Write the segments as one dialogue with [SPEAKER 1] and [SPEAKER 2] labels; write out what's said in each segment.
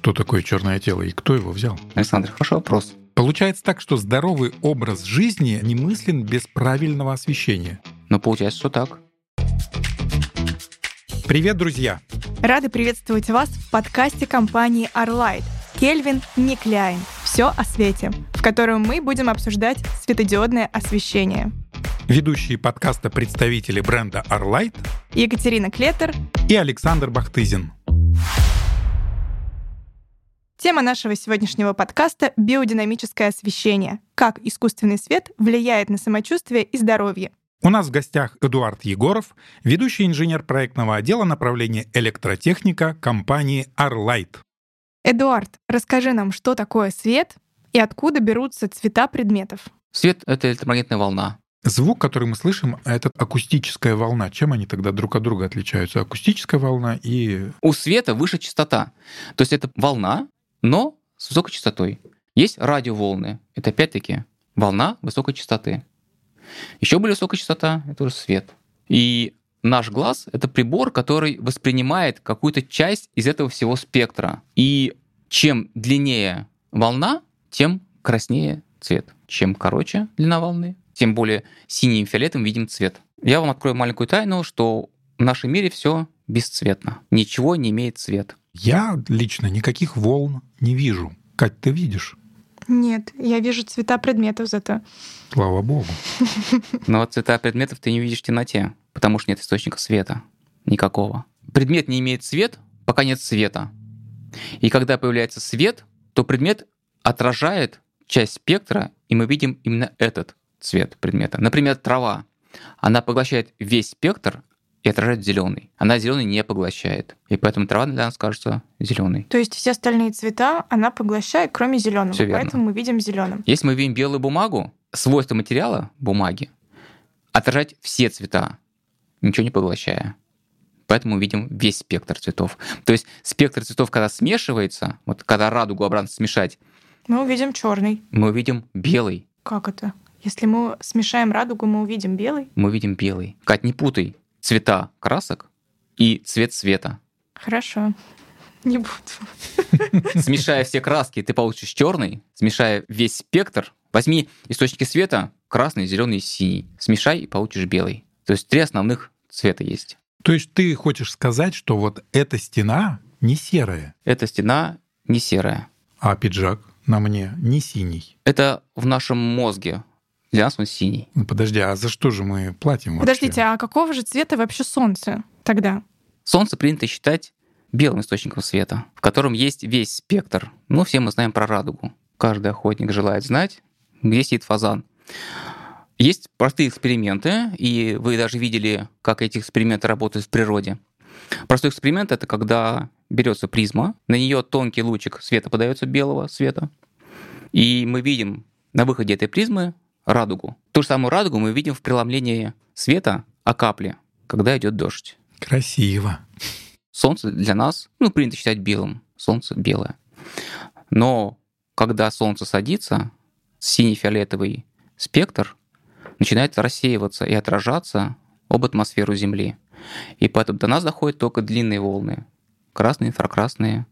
[SPEAKER 1] Что такое черное тело и кто его взял?
[SPEAKER 2] Александр, хороший вопрос.
[SPEAKER 1] Получается так, что здоровый образ жизни немыслен без правильного освещения.
[SPEAKER 2] Но получается, что так.
[SPEAKER 1] Привет, друзья!
[SPEAKER 3] Рады приветствовать вас в подкасте компании Arlight Кельвин Никляйн. Все о свете, в котором мы будем обсуждать светодиодное освещение.
[SPEAKER 1] Ведущие подкаста представители бренда Arlight
[SPEAKER 3] Екатерина Клетер
[SPEAKER 1] и Александр Бахтызин.
[SPEAKER 3] Тема нашего сегодняшнего подкаста — биодинамическое освещение. Как искусственный свет влияет на самочувствие и здоровье.
[SPEAKER 1] У нас в гостях Эдуард Егоров, ведущий инженер проектного отдела направления электротехника компании Arlight.
[SPEAKER 3] Эдуард, расскажи нам, что такое свет и откуда берутся цвета предметов.
[SPEAKER 2] Свет — это электромагнитная волна.
[SPEAKER 1] Звук, который мы слышим, это акустическая волна. Чем они тогда друг от друга отличаются? Акустическая волна и...
[SPEAKER 2] У света выше частота. То есть это волна, но с высокой частотой. Есть радиоволны. Это опять-таки волна высокой частоты. Еще более высокая частота — это уже свет. И наш глаз — это прибор, который воспринимает какую-то часть из этого всего спектра. И чем длиннее волна, тем краснее цвет. Чем короче длина волны, тем более синим и видим цвет. Я вам открою маленькую тайну, что в нашем мире все бесцветно. Ничего не имеет цвет.
[SPEAKER 1] Я лично никаких волн не вижу. Кать, ты видишь?
[SPEAKER 3] Нет, я вижу цвета предметов зато.
[SPEAKER 1] Слава богу.
[SPEAKER 2] Но вот цвета предметов ты не видишь в темноте, потому что нет источника света. Никакого. Предмет не имеет цвет, пока нет света. И когда появляется свет, то предмет отражает часть спектра, и мы видим именно этот цвет предмета. Например, трава. Она поглощает весь спектр, и отражает зеленый. Она зеленый не поглощает. И поэтому трава для нас кажется зеленой.
[SPEAKER 3] То есть все остальные цвета она поглощает, кроме зеленого.
[SPEAKER 2] Всё верно.
[SPEAKER 3] Поэтому мы видим зеленым.
[SPEAKER 2] Если мы видим белую бумагу, свойство материала бумаги отражать все цвета, ничего не поглощая. Поэтому мы видим весь спектр цветов. То есть спектр цветов, когда смешивается, вот когда радугу обратно смешать,
[SPEAKER 3] Мы увидим черный.
[SPEAKER 2] мы увидим белый.
[SPEAKER 3] Как это? Если мы смешаем радугу, мы увидим белый.
[SPEAKER 2] Мы увидим белый. Кать, не путай цвета красок и цвет света.
[SPEAKER 3] Хорошо. Не буду.
[SPEAKER 2] Смешая все краски, ты получишь черный. Смешая весь спектр, возьми источники света красный, зеленый и синий. Смешай и получишь белый. То есть три основных цвета есть.
[SPEAKER 1] То есть ты хочешь сказать, что вот эта стена не серая,
[SPEAKER 2] Эта стена не серая.
[SPEAKER 1] а пиджак на мне не синий.
[SPEAKER 2] Это в нашем мозге. Для нас он синий.
[SPEAKER 1] Ну, подожди, а за что же мы платим вообще?
[SPEAKER 3] Подождите, а какого же цвета вообще солнце тогда?
[SPEAKER 2] Солнце принято считать белым источником света, в котором есть весь спектр. Ну, все мы знаем про радугу. Каждый охотник желает знать, где сидит фазан. Есть простые эксперименты, и вы даже видели, как эти эксперименты работают в природе. Простой эксперимент — это когда берется призма, на нее тонкий лучик света подается белого света, и мы видим на выходе этой призмы радугу. Ту же самую радугу мы видим в преломлении света о капле, когда идет дождь.
[SPEAKER 1] Красиво.
[SPEAKER 2] Солнце для нас, ну, принято считать белым. Солнце белое. Но когда солнце садится, синий-фиолетовый спектр начинает рассеиваться и отражаться об атмосферу Земли. И поэтому до нас доходят только длинные волны. Красные, инфракрасные.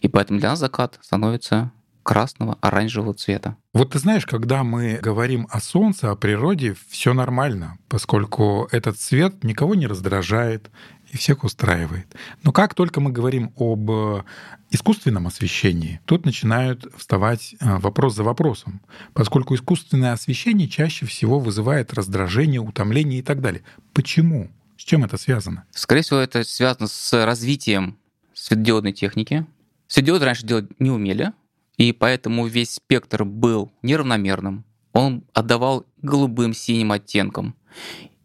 [SPEAKER 2] И поэтому для нас закат становится красного, оранжевого цвета.
[SPEAKER 1] Вот ты знаешь, когда мы говорим о Солнце, о природе, все нормально, поскольку этот цвет никого не раздражает и всех устраивает. Но как только мы говорим об э, искусственном освещении, тут начинают вставать э, вопрос за вопросом, поскольку искусственное освещение чаще всего вызывает раздражение, утомление и так далее. Почему? С чем это связано?
[SPEAKER 2] Скорее всего, это связано с развитием светодиодной техники. Светодиоды раньше делать не умели, и поэтому весь спектр был неравномерным. Он отдавал голубым, синим оттенкам.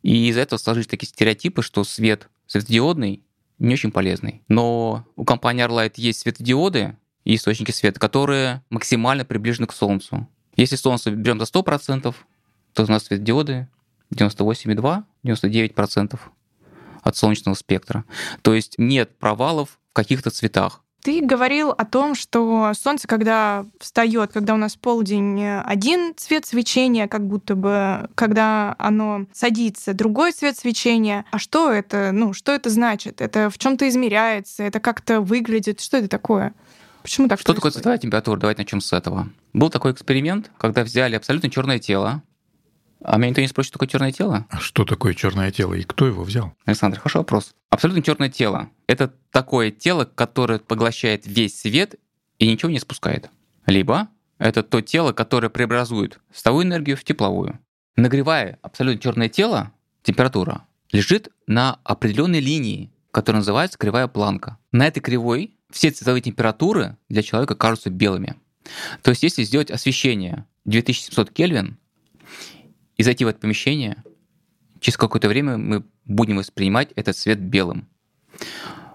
[SPEAKER 2] И из-за этого сложились такие стереотипы, что свет светодиодный не очень полезный. Но у компании Arlight есть светодиоды и источники света, которые максимально приближены к Солнцу. Если Солнце берем за 100%, то у нас светодиоды 98,2, 99% от солнечного спектра. То есть нет провалов в каких-то цветах.
[SPEAKER 3] Ты говорил о том, что солнце, когда встает, когда у нас полдень один цвет свечения, как будто бы, когда оно садится, другой цвет свечения. А что это? Ну, что это значит? Это в чем-то измеряется? Это как-то выглядит? Что это такое? Почему так
[SPEAKER 2] Что такое
[SPEAKER 3] происходит?
[SPEAKER 2] цветовая температура? Давайте начнем с этого. Был такой эксперимент, когда взяли абсолютно черное тело. А меня никто не спросит, что такое черное тело?
[SPEAKER 1] А что такое черное тело и кто его взял?
[SPEAKER 2] Александр, хороший вопрос. Абсолютно черное тело — это такое тело, которое поглощает весь свет и ничего не спускает. Либо это то тело, которое преобразует световую энергию в тепловую. Нагревая абсолютно черное тело, температура лежит на определенной линии, которая называется кривая планка. На этой кривой все цветовые температуры для человека кажутся белыми. То есть если сделать освещение 2700 Кельвин и зайти в это помещение, через какое-то время мы будем воспринимать этот цвет белым.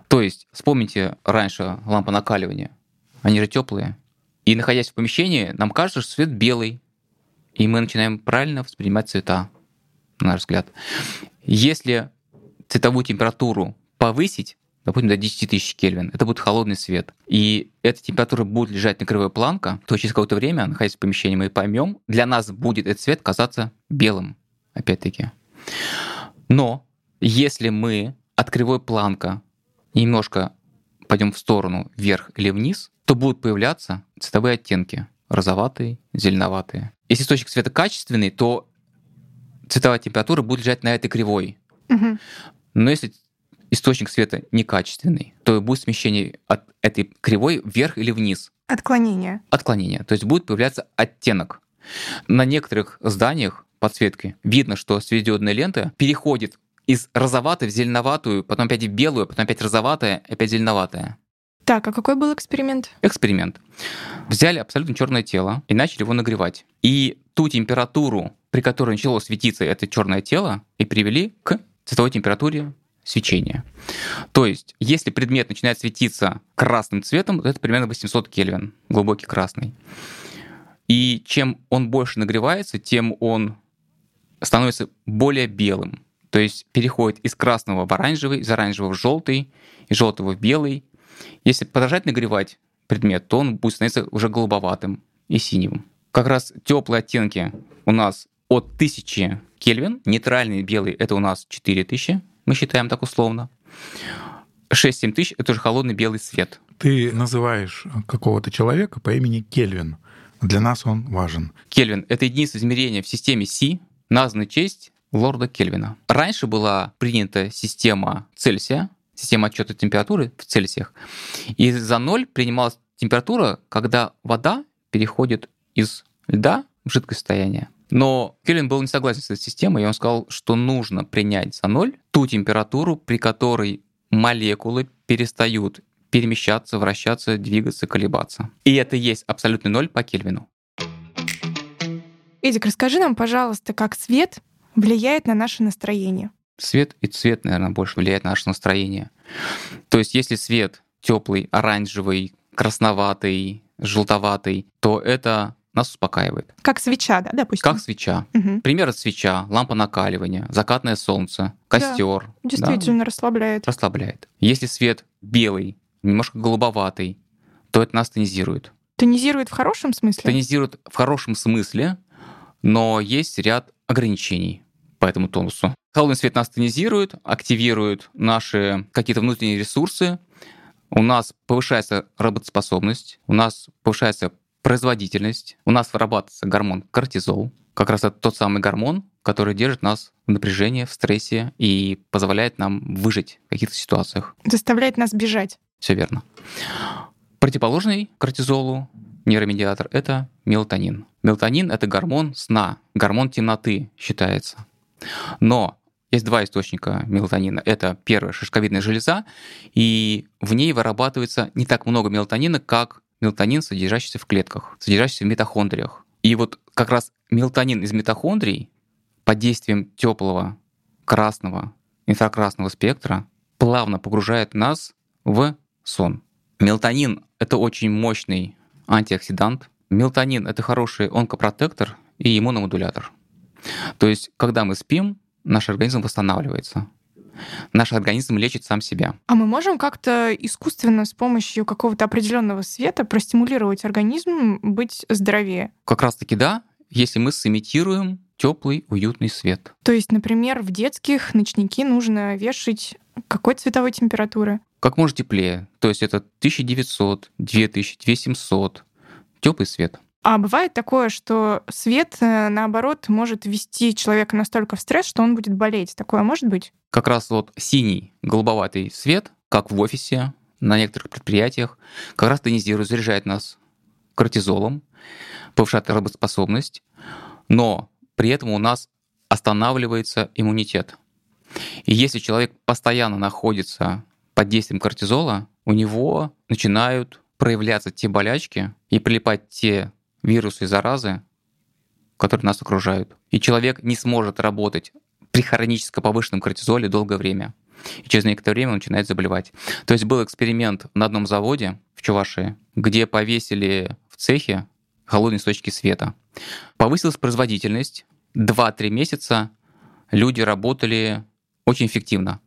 [SPEAKER 2] То есть вспомните раньше лампы накаливания. Они же теплые. И находясь в помещении, нам кажется, что свет белый. И мы начинаем правильно воспринимать цвета, на наш взгляд. Если цветовую температуру повысить, допустим, до 10 тысяч Кельвин, это будет холодный свет. И эта температура будет лежать на кривой планка, то через какое-то время, находясь в помещении, мы поймем, для нас будет этот цвет казаться белым, опять-таки. Но если мы от кривой планка немножко пойдем в сторону вверх или вниз, то будут появляться цветовые оттенки розоватые, зеленоватые. Если источник света качественный, то цветовая температура будет лежать на этой кривой.
[SPEAKER 3] Мгм.
[SPEAKER 2] Но если источник света некачественный, то будет смещение от этой кривой вверх или вниз.
[SPEAKER 3] Отклонение.
[SPEAKER 2] Отклонение. То есть будет появляться оттенок. На некоторых зданиях подсветки видно, что светодиодная лента переходит из розоватой в зеленоватую, потом опять в белую, потом опять розоватая, опять зеленоватая.
[SPEAKER 3] Так, а какой был эксперимент?
[SPEAKER 2] Эксперимент. Взяли абсолютно черное тело и начали его нагревать. И ту температуру, при которой начало светиться это черное тело, и привели к цветовой температуре свечения. То есть, если предмет начинает светиться красным цветом, то это примерно 800 Кельвин, глубокий красный. И чем он больше нагревается, тем он становится более белым. То есть переходит из красного в оранжевый, из оранжевого в желтый, из желтого в белый. Если продолжать нагревать предмет, то он будет становиться уже голубоватым и синим. Как раз теплые оттенки у нас от 1000 Кельвин, нейтральный белый это у нас 4000, мы считаем так условно. 6-7 тысяч — это уже холодный белый свет.
[SPEAKER 1] Ты называешь какого-то человека по имени Кельвин. Для нас он важен.
[SPEAKER 2] Кельвин — это единица измерения в системе Си, названа честь лорда Кельвина. Раньше была принята система Цельсия, система отчета температуры в Цельсиях. И за ноль принималась температура, когда вода переходит из льда в жидкое состояние. Но Кельвин был не согласен с этой системой, и он сказал, что нужно принять за ноль ту температуру, при которой молекулы перестают перемещаться, вращаться, двигаться, колебаться. И это и есть абсолютный ноль по Кельвину.
[SPEAKER 3] Эдик, расскажи нам, пожалуйста, как свет влияет на наше настроение.
[SPEAKER 2] Свет и цвет, наверное, больше влияет на наше настроение. То есть, если свет теплый, оранжевый, красноватый, желтоватый, то это нас успокаивает.
[SPEAKER 3] Как свеча, да, допустим?
[SPEAKER 2] Как свеча.
[SPEAKER 3] Мгм.
[SPEAKER 2] Пример это свеча, лампа накаливания, закатное солнце, костер.
[SPEAKER 3] Действительно расслабляет.
[SPEAKER 2] расслабляет. Если свет белый, немножко голубоватый, то это нас тонизирует.
[SPEAKER 3] Тонизирует в хорошем смысле?
[SPEAKER 2] Тонизирует в хорошем смысле, но есть ряд ограничений по этому тонусу. Холодный свет нас тонизирует, активирует наши какие-то внутренние ресурсы, у нас повышается работоспособность, у нас повышается производительность, у нас вырабатывается гормон кортизол, как раз это тот самый гормон, который держит нас в напряжении, в стрессе и позволяет нам выжить в каких-то ситуациях.
[SPEAKER 3] Заставляет нас бежать.
[SPEAKER 2] Все верно. Противоположный кортизолу нейромедиатор — это мелатонин. Мелатонин — это гормон сна, гормон темноты считается. Но есть два источника мелатонина. Это первая шишковидная железа, и в ней вырабатывается не так много мелатонина, как мелатонин, содержащийся в клетках, содержащийся в митохондриях. И вот как раз мелатонин из митохондрий под действием теплого красного, инфракрасного спектра плавно погружает нас в сон. Мелатонин — это очень мощный антиоксидант. Мелатонин — это хороший онкопротектор и иммуномодулятор. То есть, когда мы спим, наш организм восстанавливается. Наш организм лечит сам себя.
[SPEAKER 3] А мы можем как-то искусственно с помощью какого-то определенного света простимулировать организм быть здоровее?
[SPEAKER 2] Как раз-таки да, если мы сымитируем теплый, уютный свет.
[SPEAKER 3] То есть, например, в детских ночники нужно вешать какой цветовой температуры?
[SPEAKER 2] как можно теплее. То есть это 1900, 2000, 2700. Теплый свет.
[SPEAKER 3] А бывает такое, что свет, э, наоборот, может ввести человека настолько в стресс, что он будет болеть. Такое может быть?
[SPEAKER 2] Как раз вот синий, голубоватый свет, как в офисе, на некоторых предприятиях, как раз тонизирует, заряжает нас кортизолом, повышает работоспособность, но при этом у нас останавливается иммунитет. И если человек постоянно находится под действием кортизола, у него начинают проявляться те болячки и прилипать те вирусы и заразы, которые нас окружают. И человек не сможет работать при хронически повышенном кортизоле долгое время. И через некоторое время он начинает заболевать. То есть был эксперимент на одном заводе в Чувашии, где повесили в цехе холодные источники света. Повысилась производительность. 2-3 месяца люди работали очень эффективно.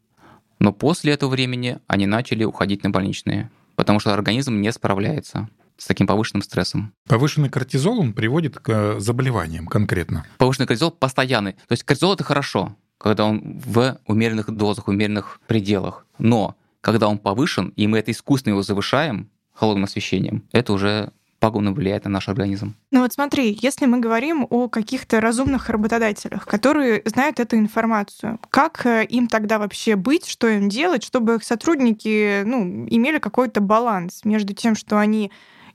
[SPEAKER 2] Но после этого времени они начали уходить на больничные, потому что организм не справляется с таким повышенным стрессом.
[SPEAKER 1] Повышенный кортизол, он приводит к э, заболеваниям конкретно.
[SPEAKER 2] Повышенный кортизол постоянный. То есть кортизол это хорошо, когда он в умеренных дозах, умеренных пределах. Но когда он повышен, и мы это искусственно его завышаем холодным освещением, это уже пагубно влияет на наш организм.
[SPEAKER 3] Ну вот смотри, если мы говорим о каких-то разумных работодателях, которые знают эту информацию, как э, им тогда вообще быть, что им делать, чтобы их сотрудники ну, имели какой-то баланс между тем, что они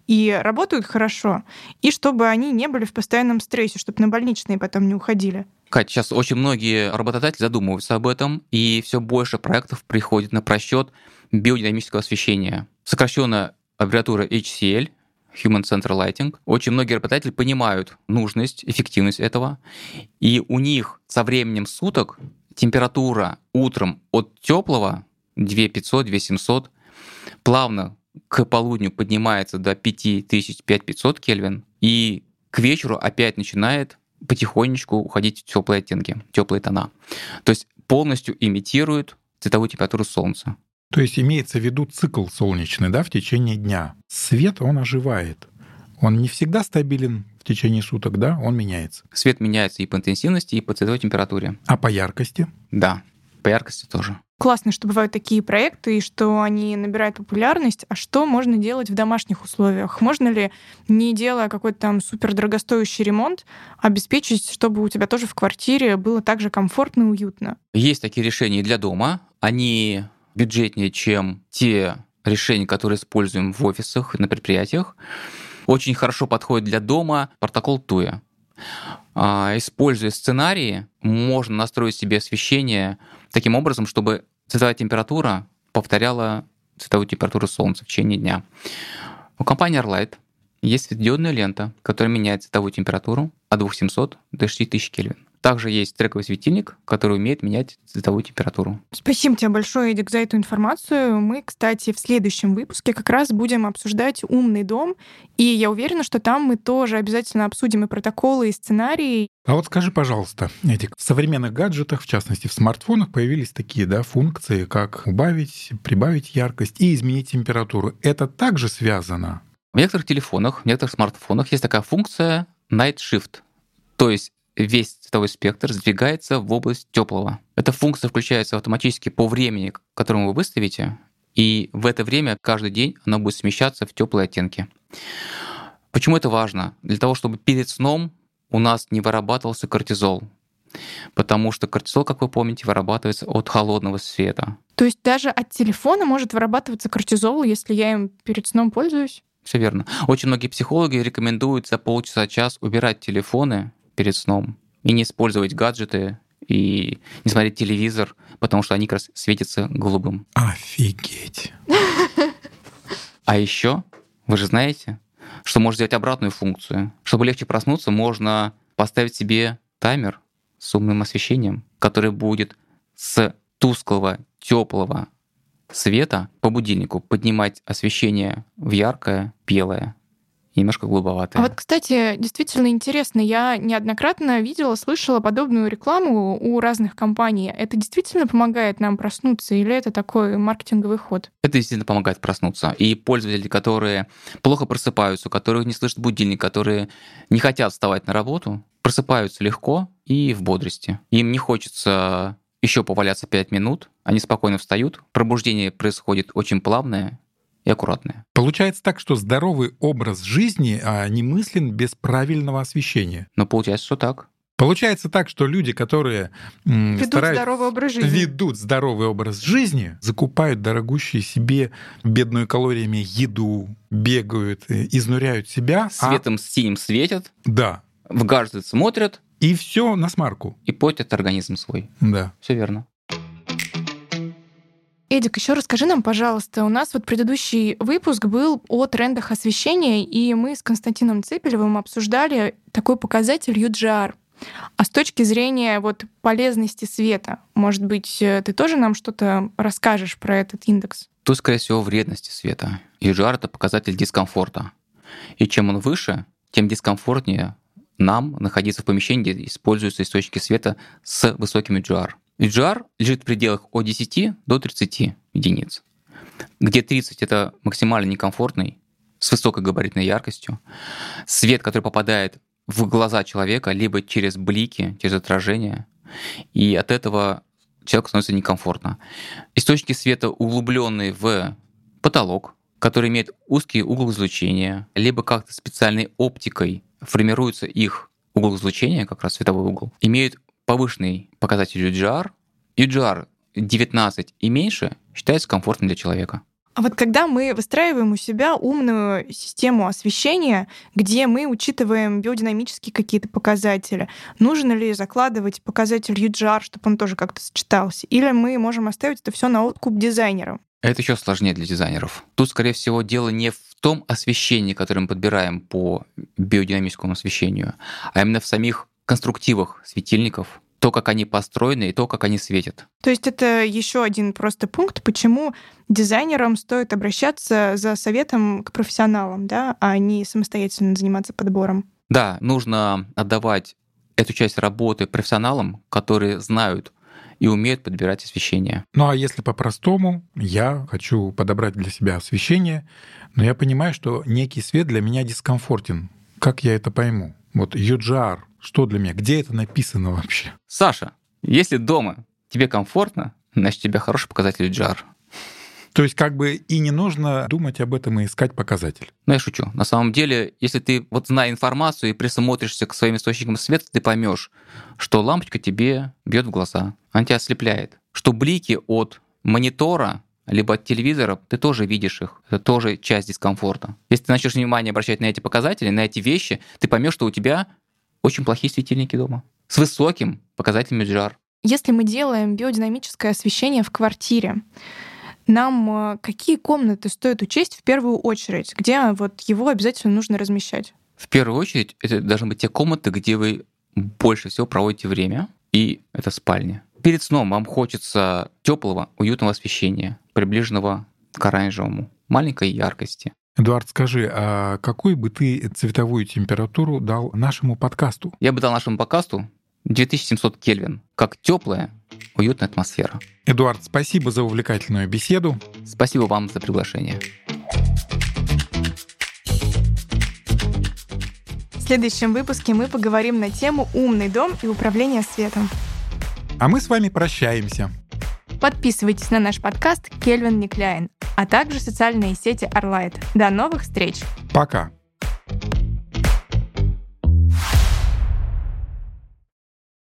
[SPEAKER 3] и работают хорошо, и чтобы они не были в постоянном стрессе, чтобы на больничные потом не уходили.
[SPEAKER 2] Кать, сейчас очень многие работодатели задумываются об этом, и все больше проектов приходит на просчет биодинамического освещения. Сокращенно аббревиатура HCL, Human Central Lighting. Очень многие работодатели понимают нужность, эффективность этого, и у них со временем суток температура утром от теплого 2500, 2700 плавно к полудню поднимается до 5000, 5500 Кельвин, и к вечеру опять начинает потихонечку уходить в теплые оттенки, теплые тона. То есть полностью имитирует цветовую температуру Солнца.
[SPEAKER 1] То есть имеется в виду цикл солнечный, да, в течение дня. Свет, он оживает. Он не всегда стабилен в течение суток, да, он меняется.
[SPEAKER 2] Свет меняется и по интенсивности, и по цветовой температуре.
[SPEAKER 1] А по яркости?
[SPEAKER 2] Да, по яркости тоже
[SPEAKER 3] классно, что бывают такие проекты, и что они набирают популярность. А что можно делать в домашних условиях? Можно ли, не делая какой-то там супер дорогостоящий ремонт, обеспечить, чтобы у тебя тоже в квартире было так же комфортно и уютно?
[SPEAKER 2] Есть такие решения для дома. Они бюджетнее, чем те решения, которые используем в офисах, на предприятиях. Очень хорошо подходит для дома протокол ТУЯ. А, используя сценарии, можно настроить себе освещение таким образом, чтобы цветовая температура повторяла цветовую температуру Солнца в течение дня. У компании Arlight есть светодиодная лента, которая меняет цветовую температуру от 2700 до 6000 Кельвин. Также есть трековый светильник, который умеет менять цветовую температуру.
[SPEAKER 3] Спасибо тебе большое, Эдик, за эту информацию. Мы, кстати, в следующем выпуске как раз будем обсуждать умный дом, и я уверена, что там мы тоже обязательно обсудим и протоколы, и сценарии.
[SPEAKER 1] А вот скажи, пожалуйста, Эдик, в современных гаджетах, в частности в смартфонах, появились такие да, функции, как убавить, прибавить яркость и изменить температуру. Это также связано?
[SPEAKER 2] В некоторых телефонах, в некоторых смартфонах есть такая функция Night Shift. То есть весь цветовой спектр сдвигается в область теплого. Эта функция включается автоматически по времени, которому вы выставите, и в это время каждый день она будет смещаться в теплые оттенки. Почему это важно? Для того, чтобы перед сном у нас не вырабатывался кортизол. Потому что кортизол, как вы помните, вырабатывается от холодного света.
[SPEAKER 3] То есть даже от телефона может вырабатываться кортизол, если я им перед сном пользуюсь?
[SPEAKER 2] Все верно. Очень многие психологи рекомендуют за полчаса-час убирать телефоны перед сном и не использовать гаджеты и не смотреть телевизор, потому что они как раз светятся голубым.
[SPEAKER 1] Офигеть.
[SPEAKER 2] А еще, вы же знаете, что можно сделать обратную функцию. Чтобы легче проснуться, можно поставить себе таймер с умным освещением, который будет с тусклого, теплого света по будильнику поднимать освещение в яркое, белое, немножко голубоватая.
[SPEAKER 3] А вот, кстати, действительно интересно, я неоднократно видела, слышала подобную рекламу у разных компаний. Это действительно помогает нам проснуться или это такой маркетинговый ход?
[SPEAKER 2] Это действительно помогает проснуться. И пользователи, которые плохо просыпаются, у которых не слышат будильник, которые не хотят вставать на работу, просыпаются легко и в бодрости. Им не хочется еще поваляться 5 минут, они спокойно встают, пробуждение происходит очень плавное и аккуратное.
[SPEAKER 1] Получается так, что здоровый образ жизни а, не мыслен без правильного освещения.
[SPEAKER 2] Но получается, что так.
[SPEAKER 1] Получается так, что люди, которые м,
[SPEAKER 3] Ведут
[SPEAKER 1] стараются-
[SPEAKER 3] здоровый образ жизни.
[SPEAKER 1] ведут здоровый образ жизни, закупают дорогущие себе бедную калориями еду, бегают, э, изнуряют себя. а-
[SPEAKER 2] Светом синим светят,
[SPEAKER 1] да.
[SPEAKER 2] в гаджет смотрят
[SPEAKER 1] И все на смарку.
[SPEAKER 2] и портят организм свой.
[SPEAKER 1] Да.
[SPEAKER 2] Все верно.
[SPEAKER 3] Эдик, еще расскажи нам, пожалуйста, у нас вот предыдущий выпуск был о трендах освещения, и мы с Константином Цепелевым обсуждали такой показатель UGR. А с точки зрения вот полезности света, может быть, э, ты тоже нам что-то расскажешь про этот индекс?
[SPEAKER 2] Тут, скорее всего, вредности света. UGR — это показатель дискомфорта. И чем он выше, тем дискомфортнее нам находиться в помещении, где используются источники света с высоким UGR. UGR лежит в пределах от 10 до 30 единиц, где 30 — это максимально некомфортный, с высокой габаритной яркостью. Свет, который попадает в глаза человека либо через блики, через отражение, и от этого человеку становится некомфортно. Источники света углубленные в потолок, который имеет узкий угол излучения, либо как-то специальной оптикой формируется их угол излучения, как раз световой угол, имеют повышенный показатель UGR. UGR 19 и меньше считается комфортным для человека.
[SPEAKER 3] А вот когда мы выстраиваем у себя умную систему освещения, где мы учитываем биодинамические какие-то показатели, нужно ли закладывать показатель UGR, чтобы он тоже как-то сочетался? Или мы можем оставить это все на откуп дизайнерам?
[SPEAKER 2] Это еще сложнее для дизайнеров. Тут, скорее всего, дело не в том освещении, которое мы подбираем по биодинамическому освещению, а именно в самих конструктивах светильников, то, как они построены и то, как они светят.
[SPEAKER 3] То есть это еще один просто пункт, почему дизайнерам стоит обращаться за советом к профессионалам, да, а не самостоятельно заниматься подбором.
[SPEAKER 2] Да, нужно отдавать эту часть работы профессионалам, которые знают и умеют подбирать освещение.
[SPEAKER 1] Ну а если по-простому, я хочу подобрать для себя освещение, но я понимаю, что некий свет для меня дискомфортен. Как я это пойму? Вот UGR, что для меня? Где это написано вообще?
[SPEAKER 2] Саша, если дома тебе комфортно, значит, у тебя хороший показатель UGR.
[SPEAKER 1] То есть как бы и не нужно думать об этом и искать показатель.
[SPEAKER 2] Ну, я шучу. На самом деле, если ты вот зная информацию и присмотришься к своим источникам света, ты поймешь, что лампочка тебе бьет в глаза, она тебя ослепляет. Что блики от монитора либо от телевизора, ты тоже видишь их. Это тоже часть дискомфорта. Если ты начнешь внимание обращать на эти показатели, на эти вещи, ты поймешь, что у тебя очень плохие светильники дома. С высоким показателем UGR.
[SPEAKER 3] Если мы делаем биодинамическое освещение в квартире, нам э, какие комнаты стоит учесть в первую очередь, где вот его обязательно нужно размещать?
[SPEAKER 2] В первую очередь, это должны быть те комнаты, где вы больше всего проводите время, и это спальня. Перед сном вам хочется теплого, уютного освещения, приближенного к оранжевому, маленькой яркости.
[SPEAKER 1] Эдуард, скажи, а какую бы ты цветовую температуру дал нашему подкасту?
[SPEAKER 2] Я бы дал нашему подкасту 2700 Кельвин, как теплая, уютная атмосфера.
[SPEAKER 1] Эдуард, спасибо за увлекательную беседу.
[SPEAKER 2] Спасибо вам за приглашение.
[SPEAKER 3] В следующем выпуске мы поговорим на тему «Умный дом и управление светом».
[SPEAKER 1] А мы с вами прощаемся.
[SPEAKER 3] Подписывайтесь на наш подкаст «Кельвин Никляйн», а также социальные сети Arlight. До новых встреч!
[SPEAKER 1] Пока! thank you